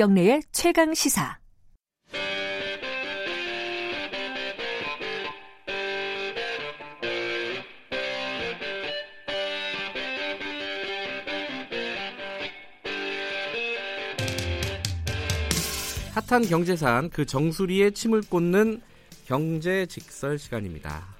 김경래의 최강 시사. 핫한 경제산 그 정수리에 침을 꽂는 경제 직설 시간입니다.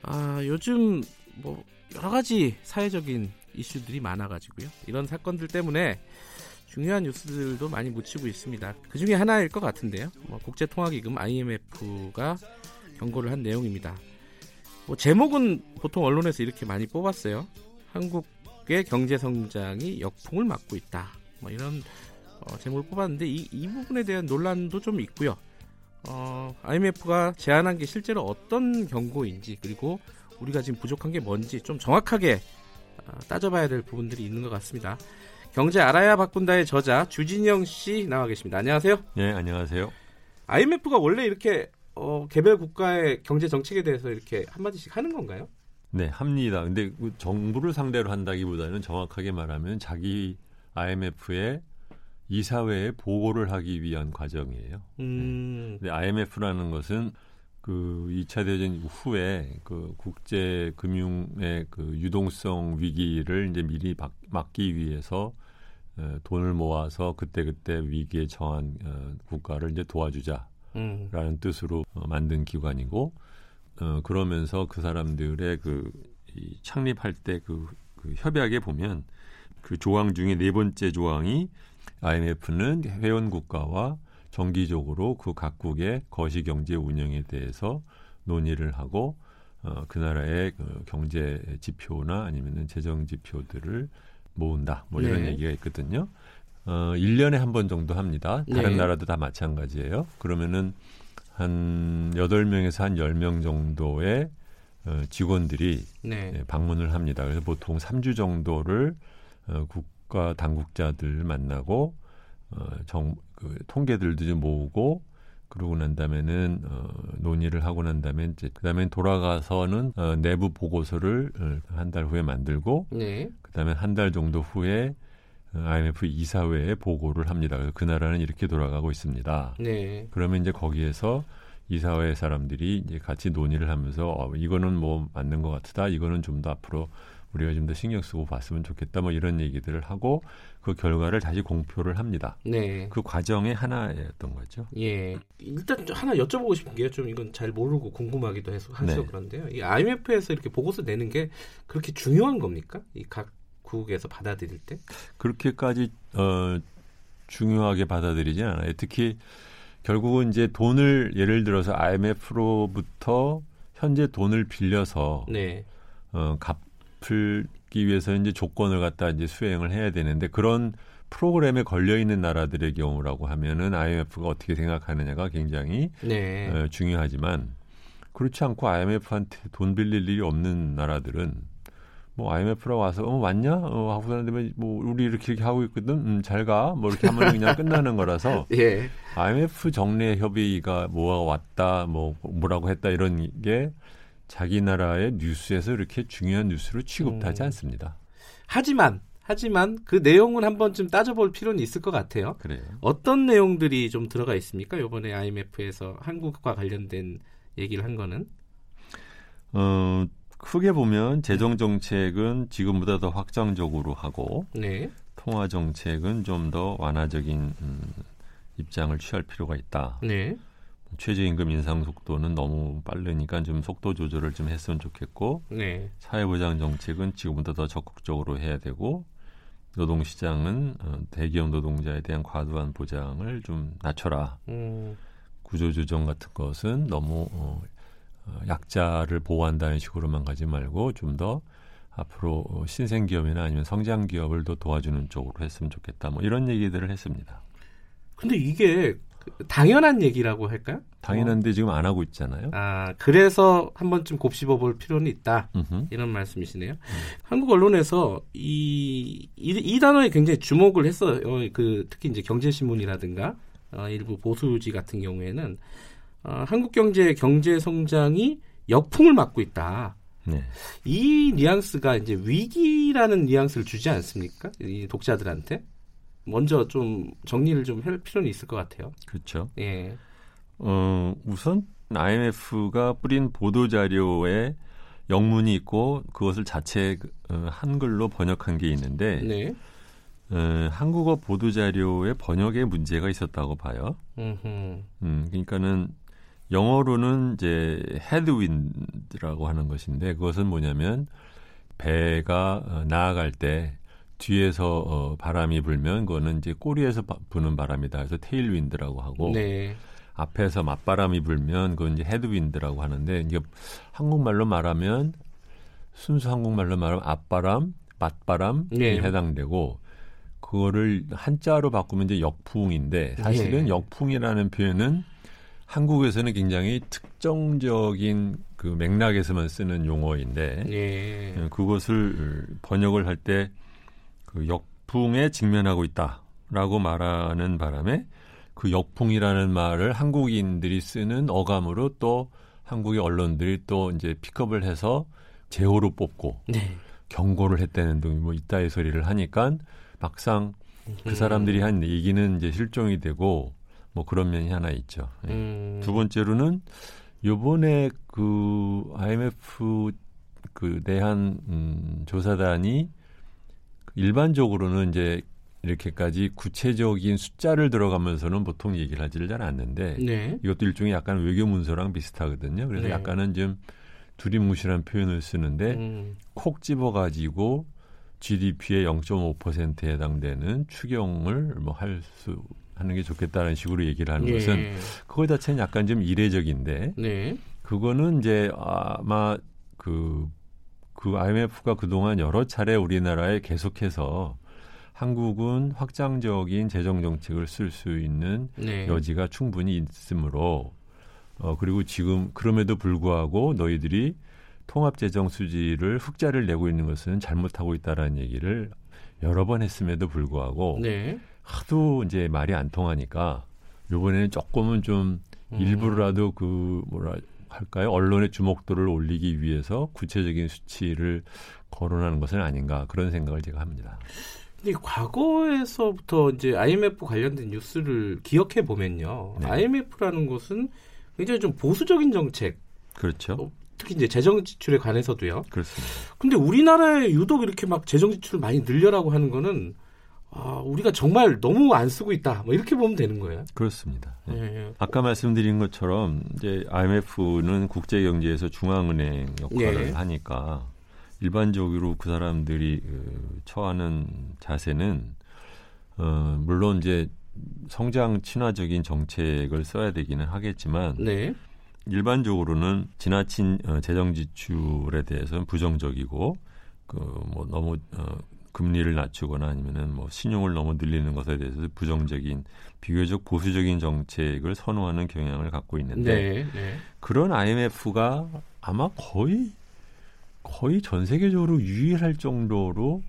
아, 요즘 뭐 여러 가지 사회적인 이슈들이 많아가지고요. 이런 사건들 때문에 중요한 뉴스들도 많이 묻히고 있습니다. 그 중에 하나일 것 같은데요. 뭐 국제통화기금 IMF가 경고를 한 내용입니다. 뭐 제목은 보통 언론에서 이렇게 많이 뽑았어요. 한국의 경제 성장이 역풍을 맞고 있다. 뭐 이런 어, 제목을 뽑았는데 이, 이 부분에 대한 논란도 좀 있고요. 어, IMF가 제안한 게 실제로 어떤 경고인지 그리고 우리가 지금 부족한 게 뭔지 좀 정확하게 어, 따져봐야 될 부분들이 있는 것 같습니다. 경제 알아야 바꾼다의 저자 주진영 씨 나와 계십니다. 안녕하세요. 네, 안녕하세요. IMF가 원래 이렇게 어, 개별 국가의 경제 정책에 대해서 이렇게 한마디씩 하는 건가요? 네, 합니다. 근데 그 정부를 상대로 한다기보다는 정확하게 말하면 자기 IMF의 이사회에 보고를 하기 위한 과정이에요. 음. 네. 근데 IMF라는 것은 그 2차 대전 후에 그 국제 금융의 그 유동성 위기를 이제 미리 막, 막기 위해서 어, 돈을 모아서 그때그때 위기에 처한 어, 국가를 이제 도와주자라는 음. 뜻으로 어, 만든 기관이고 어, 그러면서 그 사람들의 그 이 창립할 때그 그 협약에 보면 그 조항 중에 네 번째 조항이 IMF는 회원 국가와 정기적으로 그 각국의 거시 경제 운영에 대해서 논의를 하고 어, 그 나라의 그 경제 지표나 아니면은 재정 지표들을 모은다. 뭐 이런 네. 얘기가 있거든요. 어, 1년에 한 번 정도 합니다. 다른 네. 나라도 다 마찬가지예요. 그러면은 한 8명에서 한 10명 정도의 어, 직원들이 네. 네, 방문을 합니다. 그래서 보통 3주 정도를 어, 국 국가 당국자들 만나고 어, 정, 그 통계들도 좀 모으고 그러고 난 다음에는 어, 논의를 하고 난 다음에 이제 그다음에 돌아가서는 어, 내부 보고서를 어, 한달 후에 만들고 네. 그다음에 한 달 정도 후에 어, IMF 이사회에 보고를 합니다. 그래서 그 나라는 이렇게 돌아가고 있습니다. 네. 그러면 이제 거기에서 이사회 사람들이 이제 같이 논의를 하면서 어, 이거는 뭐 맞는 것 같다. 이거는 좀 더 앞으로 우리가 좀 더 신경 쓰고 봤으면 좋겠다 뭐 이런 얘기들을 하고 그 결과를 다시 공표를 합니다. 네. 그 과정의 하나였던 거죠. 예. 일단 하나 여쭤보고 싶은 게 좀 이건 잘 모르고 궁금하기도 해서 해서 네. 그런데요. 이 IMF에서 이렇게 보고서 내는 게 그렇게 중요한 겁니까? 이 각 국에서 받아들일 때? 그렇게까지 어 중요하게 받아들이지 않아요. 특히 결국은 이제 돈을 예를 들어서 IMF로부터 현재 돈을 빌려서 네. 어, 갚 풀기 위해서 이제 조건을 갖다 이제 수행을 해야 되는데 그런 프로그램에 걸려 있는 나라들의 경우라고 하면은 IMF가 어떻게 생각하느냐가 굉장히 네. 어, 중요하지만 그렇지 않고 IMF한테 돈 빌릴 일이 없는 나라들은 뭐 IMF로 와서 어 왔냐 어 하고 사는데 뭐 우리 이렇게 이렇게 하고 있거든 음, 잘가 뭐 이렇게 하면 그냥 끝나는 거라서 예. IMF 정례 협의가 뭐가 왔다 뭐 뭐라고 했다 이런 게 자기 나라의 뉴스에서 이렇게 중요한 뉴스로 취급하지 음. 않습니다. 하지만 하지만 그 내용은 한 번쯤 따져볼 필요는 있을 것 같아요. 그래요. 어떤 내용들이 좀 들어가 있습니까? 이번에 IMF에서 한국과 관련된 얘기를 한 거는? 어, 크게 보면 재정 정책은 지금보다 더 확장적으로 하고 네. 통화 정책은 좀 더 완화적인 음, 입장을 취할 필요가 있다. 네. 최저임금 인상 속도는 너무 빠르니까 좀 속도 조절을 좀 했으면 좋겠고 네. 사회보장 정책은 지금보다 더 적극적으로 해야 되고 노동시장은 어, 대기업 노동자에 대한 과도한 보장을 좀 낮춰라. 음. 구조조정 같은 것은 너무 어, 어, 약자를 보호한다는 식으로만 가지 말고 좀 더 앞으로 어, 신생 기업이나 아니면 성장 기업을 더 도와주는 쪽으로 했으면 좋겠다. 뭐 이런 얘기들을 했습니다. 근데 이게 당연한 얘기라고 할까요? 당연한데 어. 지금 안 하고 있잖아요. 아 그래서 한 번쯤 곱씹어 볼 필요는 있다. 음흠. 이런 말씀이시네요. 음. 한국 언론에서 이, 이, 이 단어에 굉장히 주목을 했어요. 어, 그 특히 이제 경제신문이라든가 어, 일부 보수지 같은 경우에는 어, 한국 경제의 경제 성장이 역풍을 맞고 있다. 네. 이 뉘앙스가 이제 위기라는 뉘앙스를 주지 않습니까? 이 독자들한테? 먼저 좀 정리를 좀 할 필요는 있을 것 같아요. 그렇죠. 예. 어, 우선 IMF가 뿌린 보도 자료에 영문이 있고 그것을 자체 어, 한글로 번역한 게 있는데 네. 어, 한국어 보도 자료에 번역에 문제가 있었다고 봐요. 음흠. 음, 그러니까는 영어로는 이제 헤드윈드라고 하는 것인데 그것은 뭐냐면 배가 어, 나아갈 때 뒤에서 어, 바람이 불면 그거는 이제 꼬리에서 바, 부는 바람이다. 그래서 테일 윈드라고 하고 네. 앞에서 맞바람이 불면 그건 이제 headwind라고 하는데 이게 한국말로 말하면 순수 한국말로 말하면 앞바람, 맞바람이 네. 해당되고 그거를 한자로 바꾸면 이제 역풍인데 사실은 네. 역풍이라는 표현은 한국에서는 굉장히 특정적인 그 맥락에서만 쓰는 용어인데 예. 예, 그것을 번역을 할 때 그 역풍에 직면하고 있다라고 말하는 바람에 그 역풍이라는 말을 한국인들이 쓰는 어감으로 또 한국의 언론들이 또 이제 픽업을 해서 제호로 뽑고 네. 경고를 했다는 등뭐 이따의 소리를 하니까 막상 음. 그 사람들이 한 얘기는 이제 실종이 되고 뭐 그런 면이 하나 있죠. 예. 음. 두 번째로는 요번에 그 IMF 그 내한 음, 조사단이 일반적으로는 이제 이렇게까지 구체적인 숫자를 들어가면서는 보통 얘기를 하지를 잘 않는데 네. 이것도 일종의 약간 외교 문서랑 비슷하거든요. 그래서 네. 약간은 좀 두리뭉실한 표현을 쓰는데 음. 콕 집어가지고 GDP의 0.5%에 해당되는 추경을 뭐 할 수 하는 게 좋겠다는 식으로 얘기를 하는 예. 것은 그거 자체는 약간 좀 이례적인데 네. 그거는 이제 아마 그, 그 IMF가 그동안 여러 차례 우리나라에 계속해서 한국은 확장적인 재정 정책을 쓸 수 있는 네. 여지가 충분히 있으므로 어 그리고 지금 그럼에도 불구하고 너희들이 통합 재정 수지를 흑자를 내고 있는 것은 잘못하고 있다라는 얘기를 여러 번 했음에도 불구하고 네. 하도 이제 말이 안 통하니까 요번에는 조금은 좀 음. 일부러라도 그 뭐라 할까요? 언론의 주목도를 올리기 위해서 구체적인 수치를 거론하는 것은 아닌가 그런 생각을 제가 합니다. 근데 과거에서부터 이제 IMF 관련된 뉴스를 기억해 보면요. 네. IMF라는 것은 굉장히 좀 보수적인 정책, 그렇죠. 어, 특히 이제 재정 지출에 관해서도요. 그렇습니다. 근데 우리나라에 유독 이렇게 막 재정 지출을 많이 늘려라고 하는 거는 아, 우리가 정말 너무 안 쓰고 있다. 뭐 이렇게 보면 되는 거예요. 그렇습니다. 예. 예. 아까 말씀드린 것처럼 이제 IMF는 국제 경제에서 중앙은행 역할을 예. 하니까 일반적으로 그 사람들이 그, 처하는 자세는 어, 물론 이제 성장 친화적인 정책을 써야 되기는 하겠지만 네. 일반적으로는 지나친 어, 재정 지출에 대해서는 부정적이고 그뭐 너무 어, 금리를 낮추거나 아니면은 뭐 신용을 너무 늘리는 것에 대해서 부정적인 비교적 보수적인 정책을 선호하는 경향을 갖고 있는데 네. 네. 그런 IMF가 아마 거의 거의 전 세계적으로 유일할 정도로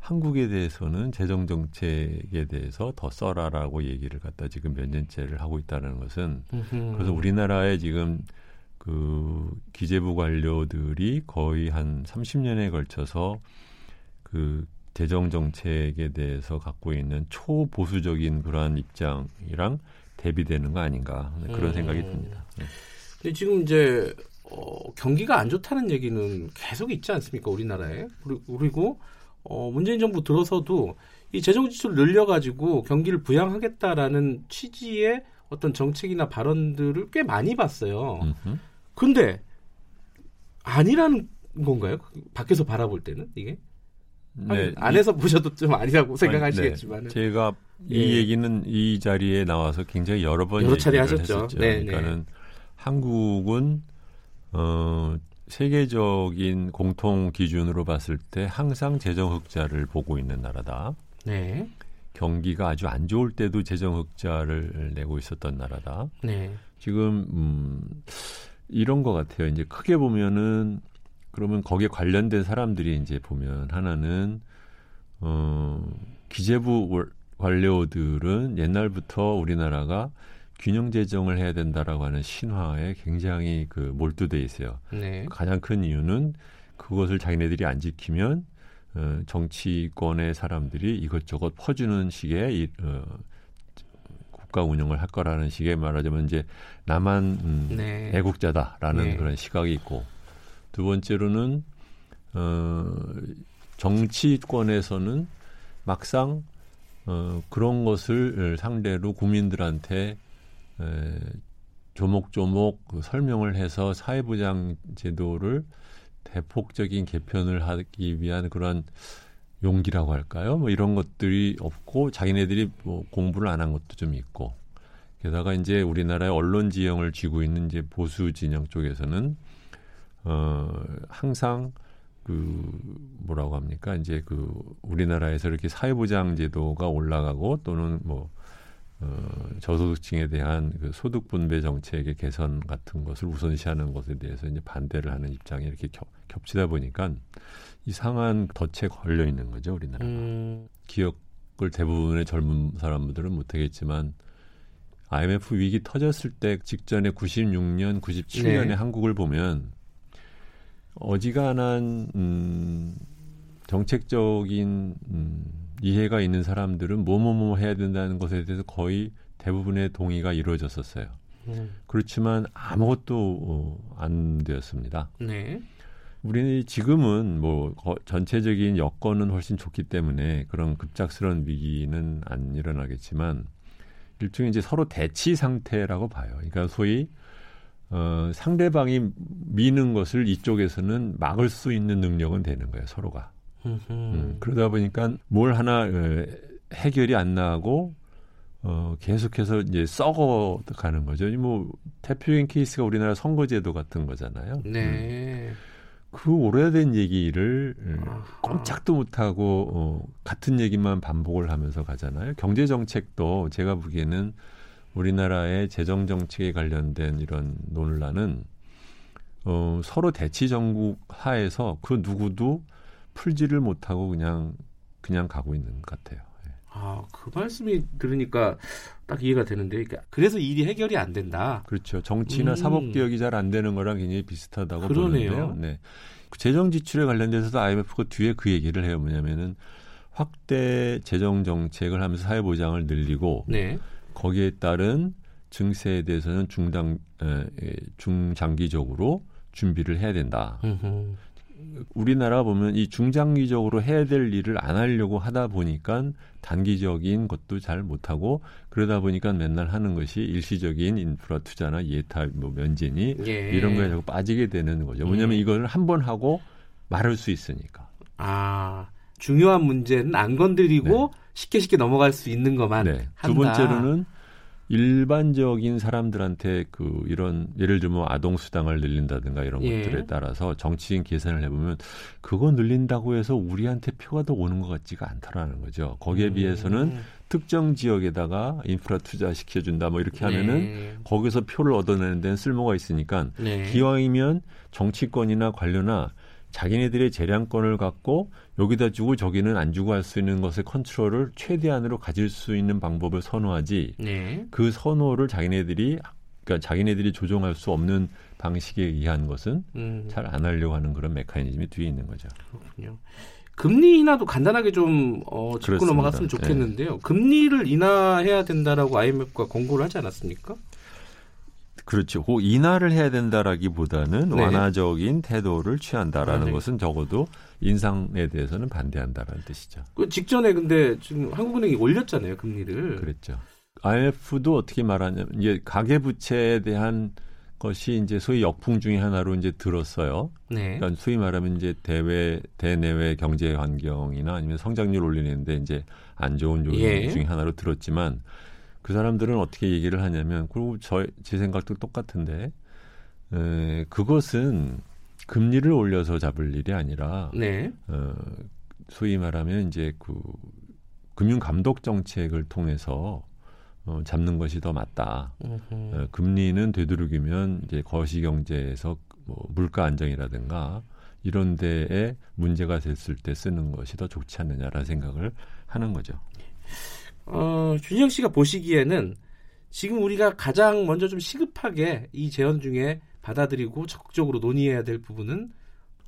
한국에 대해서는 재정 정책에 대해서 더 써라라고 얘기를 갖다 지금 몇 년째를 하고 있다는 것은 음흠. 그래서 우리나라에 지금 그 기재부 관료들이 거의 한 30년에 걸쳐서 그 재정 정책에 대해서 갖고 있는 초보수적인 그러한 입장이랑 대비되는 거 아닌가 그런 음. 생각이 듭니다. 네. 근데 지금 이제 어, 경기가 안 좋다는 얘기는 계속 있지 않습니까 우리나라에 그리- 그리고 어, 문재인 정부 들어서도 이 재정 지출을 늘려가지고 경기를 부양하겠다라는 취지의 어떤 정책이나 발언들을 꽤 많이 봤어요. 음흠. 근데 아니라는 건가요? 밖에서 바라볼 때는 이게 하긴 안에서 보셔도 좀 아니라고 생각하시겠지만 네. 제가 이 예. 얘기는 이 자리에 나와서 굉장히 여러 번 여러 차례 하셨죠. 했었죠. 네, 그러니까는 한국은 어 세계적인 공통 기준으로 봤을 때 항상 재정 흑자를 보고 있는 나라다. 네, 경기가 아주 안 좋을 때도 재정 흑자를 내고 있었던 나라다. 네, 지금 음 이런 것 같아요. 이제 크게 보면은 그러면 거기에 관련된 사람들이 이제 보면 하나는 어 기재부 월- 관료들은 옛날부터 우리나라가 균형 재정을 해야 된다라고 하는 신화에 굉장히 그 몰두돼 있어요. 네, 가장 큰 이유는 그것을 자기네들이 안 지키면 어, 정치권의 사람들이 이것저것 퍼주는 식의 이, 어, 국가 운영을 할 거라는 식의 말하자면 이제 나만 음, 네. 애국자다라는 네. 그런 시각이 있고 두 번째로는 어, 정치권에서는 막상 어, 그런 것을 상대로 국민들한테 에, 조목조목 그 설명을 해서 사회보장 제도를 대폭적인 개편을 하기 위한 그런 용기라고 할까요? 뭐 이런 것들이 없고 자기네들이 뭐 공부를 안 한 것도 좀 있고 게다가 이제 우리나라의 언론 지형을 쥐고 있는 이제 보수 진영 쪽에서는 어 항상 그 뭐라고 합니까? 이제 그 우리나라에서 이렇게 사회보장 제도가 올라가고 또는 뭐 어, 저소득층에 대한 그 소득 분배 정책의 개선 같은 것을 우선시하는 것에 대해서 이제 반대를 하는 입장이 이렇게 겹, 겹치다 보니까 이상한 덫에 걸려 있는 거죠 우리나라가 음. 기억을 대부분의 젊은 사람들은 못하겠지만 IMF 위기 터졌을 때 직전에 96년, 97년에 네. 한국을 보면 어지간한 음, 정책적인 음, 이해가 있는 사람들은 뭐뭐뭐 해야 된다는 것에 대해서 거의 대부분의 동의가 이루어졌었어요. 음. 그렇지만 아무것도 어, 안 되었습니다. 네. 우리는 지금은 뭐 전체적인 여건은 훨씬 좋기 때문에 그런 급작스러운 위기는 안 일어나겠지만 일종의 이제 서로 대치 상태라고 봐요. 그러니까 소위 어, 상대방이 미는 것을 이쪽에서는 막을 수 있는 능력은 되는 거예요, 서로가. 음, 그러다 보니까 뭘 하나 어, 해결이 안 나고 어, 계속해서 이제 썩어 가는 거죠. 뭐 대표적인 케이스가 우리나라 선거제도 같은 거잖아요. 네. 음. 그 오래된 얘기를 꼼짝도 못하고 어, 같은 얘기만 반복을 하면서 가잖아요. 경제 정책도 제가 보기에는 우리나라의 재정 정책에 관련된 이런 논란은 어, 서로 대치 정국 하에서 그 누구도 풀지를 못하고 그냥 그냥 가고 있는 것 같아요. 예. 아, 그 말씀이 들으니까 딱 이해가 되는데, 그러니까 그래서 일이 해결이 안 된다. 그렇죠. 정치나 음. 사법 개혁이 잘 안 되는 거랑 굉장히 비슷하다고 그러네요. 보는데요. 네. 재정 지출에 관련돼서도 IMF가 뒤에 그 얘기를 해요. 뭐냐면은 확대 재정 정책을 하면서 사회 보장을 늘리고 네. 거기에 따른 증세에 대해서는 중당 에, 중장기적으로 준비를 해야 된다. 우리나라 보면 이 중장기적으로 해야 될 일을 안 하려고 하다 보니까 단기적인 것도 잘 못하고 그러다 보니까 맨날 하는 것이 일시적인 인프라 투자나 예타 뭐 면제니 예. 이런 거에 자꾸 빠지게 되는 거죠. 뭐냐면 음. 이거를 한번 하고 말할 수 있으니까. 아 중요한 문제는 안 건드리고 네. 쉽게 쉽게 넘어갈 수 있는 것만 네. 한다. 두 번째로는 일반적인 사람들한테 그 이런 예를 들면 아동 수당을 늘린다든가 이런 예. 것들에 따라서 정치인 계산을 해보면 그거 늘린다고 해서 우리한테 표가 더 오는 것 같지가 않다라는 거죠. 거기에 음. 비해서는 특정 지역에다가 인프라 투자 시켜준다 뭐 이렇게 하면은 네. 거기서 표를 얻어내는 데는 쓸모가 있으니까 네. 기왕이면 정치권이나 관료나 자기네들의 재량권을 갖고 여기다 주고 저기는 안 주고 할 수 있는 것의 컨트롤을 최대한으로 가질 수 있는 방법을 선호하지 네. 그 선호를 자기네들이 그러니까 자기네들이 조종할 수 없는 방식에 의한 것은 음. 잘안 하려고 하는 그런 메커니즘이 뒤에 있는 거죠. 그렇군요. 금리 인하도 간단하게 좀 어, 짚고 넘어갔으면 네. 좋겠는데요. 네. 금리를 인하해야 된다라고 IMF가 권고를 하지 않았습니까? 그렇죠. 그 인하를 해야 된다라기보다는 네. 완화적인 태도를 취한다라는 아, 네. 것은 적어도 인상에 대해서는 반대한다라는 뜻이죠. 그 직전에 근데 지금 한국은행이 올렸잖아요 금리를. 그랬죠. IMF도 어떻게 말하냐면 이제 가계 부채에 대한 것이 이제 소위 역풍 중의 하나로 이제 들었어요. 네. 그러니까 소위 말하면 이제 대외 대내외 경제 환경이나 아니면 성장률 올리는데 이제 안 좋은 요인 예. 중의 하나로 들었지만 그 사람들은 어떻게 얘기를 하냐면 그리고 저 제 생각도 똑같은데 에, 그것은 금리를 올려서 잡을 일이 아니라 네. 어, 소위 말하면 이제 그 금융 감독 정책을 통해서 어, 잡는 것이 더 맞다. 어, 금리는 되도록이면 이제 거시 경제에서 뭐 물가 안정이라든가 이런 데에 문제가 됐을 때 쓰는 것이 더 좋지 않느냐라는 생각을 하는 거죠. 어, 준영 씨가 보시기에는 지금 우리가 가장 먼저 좀 시급하게 이 재원 중에 받아들이고 적극적으로 논의해야 될 부분은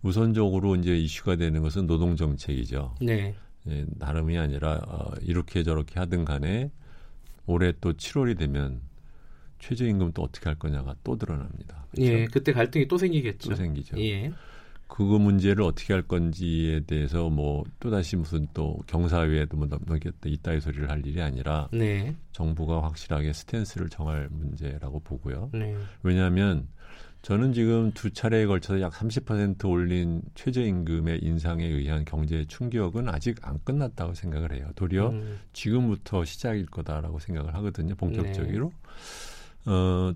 우선적으로 이제 이슈가 되는 것은 노동 정책이죠. 네. 예, 나름이 아니라 어, 이렇게 저렇게 하든 간에 올해 또 7월이 되면 최저임금 또 어떻게 할 거냐가 또 드러납니다. 그렇죠? 예, 그때 갈등이 또 생기겠죠. 또 생기죠. 예. 그거 문제를 어떻게 할 건지에 대해서 뭐 또다시 무슨 또 경사위에도 뭐 넘기겠다 이따위 소리를 할 일이 아니라 네. 정부가 확실하게 스탠스를 정할 문제라고 보고요. 네. 왜냐하면 저는 지금 두 차례에 걸쳐서 약 30% 올린 최저임금의 인상에 의한 경제 충격은 아직 안 끝났다고 생각을 해요. 도리어 음. 지금부터 시작일 거다라고 생각을 하거든요. 본격적으로. 네. 어,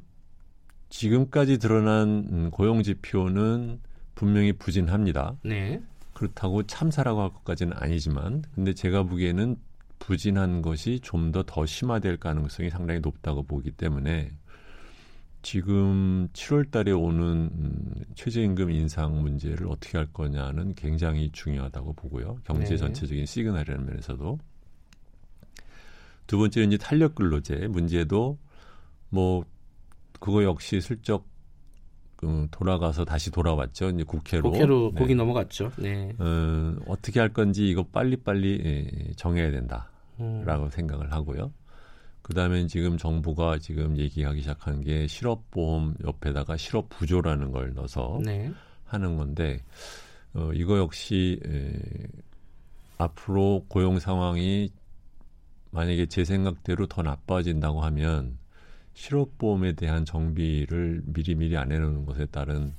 지금까지 드러난 음, 고용 지표는 분명히 부진합니다. 네. 그렇다고 참사라고 할 것까지는 아니지만, 근데 제가 보기에는 부진한 것이 좀 더더 더 심화될 가능성이 상당히 높다고 보기 때문에 지금 7월 달에 오는 음, 최저임금 인상 문제를 어떻게 할 거냐는 굉장히 중요하다고 보고요. 경제 네. 전체적인 시그널이라는 면에서도. 두 번째는 이제 탄력 근로제 문제도 뭐 그거 역시 슬쩍 음, 돌아가서 다시 돌아왔죠. 이제 국회로. 국회로 네. 거기 넘어갔죠. 네. 어, 어떻게 할 건지 이거 빨리빨리 예, 정해야 된다라고 음. 생각을 하고요. 그다음에 지금 정부가 지금 얘기하기 시작한 게 실업보험 옆에다가 실업부조라는 걸 넣어서 네. 하는 건데 어, 이거 역시 에, 앞으로 고용 상황이 만약에 제 생각대로 더 나빠진다고 하면 실업보험에 대한 정비를 미리미리 안 해놓는 것에 따른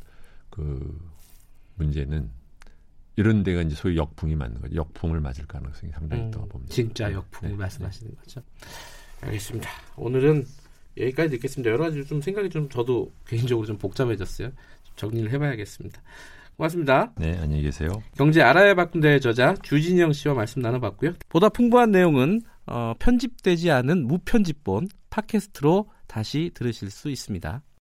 그 문제는 이런 데가 이제 소위 역풍이 맞는 거죠. 역풍을 맞을 가능성이 상당히 음, 봅니다. 진짜 역풍을 네. 말씀하시는 거죠. 알겠습니다. 오늘은 여기까지 듣겠습니다. 여러 가지 좀 생각이 좀 저도 개인적으로 좀 복잡해졌어요. 좀 정리를 해봐야겠습니다. 고맙습니다. 네, 안녕히 계세요. 경제 알아야 바꾼다의 저자 주진영 씨와 말씀 나눠봤고요. 보다 풍부한 내용은 어, 편집되지 않은 무편집본 팟캐스트로 다시 들으실 수 있습니다.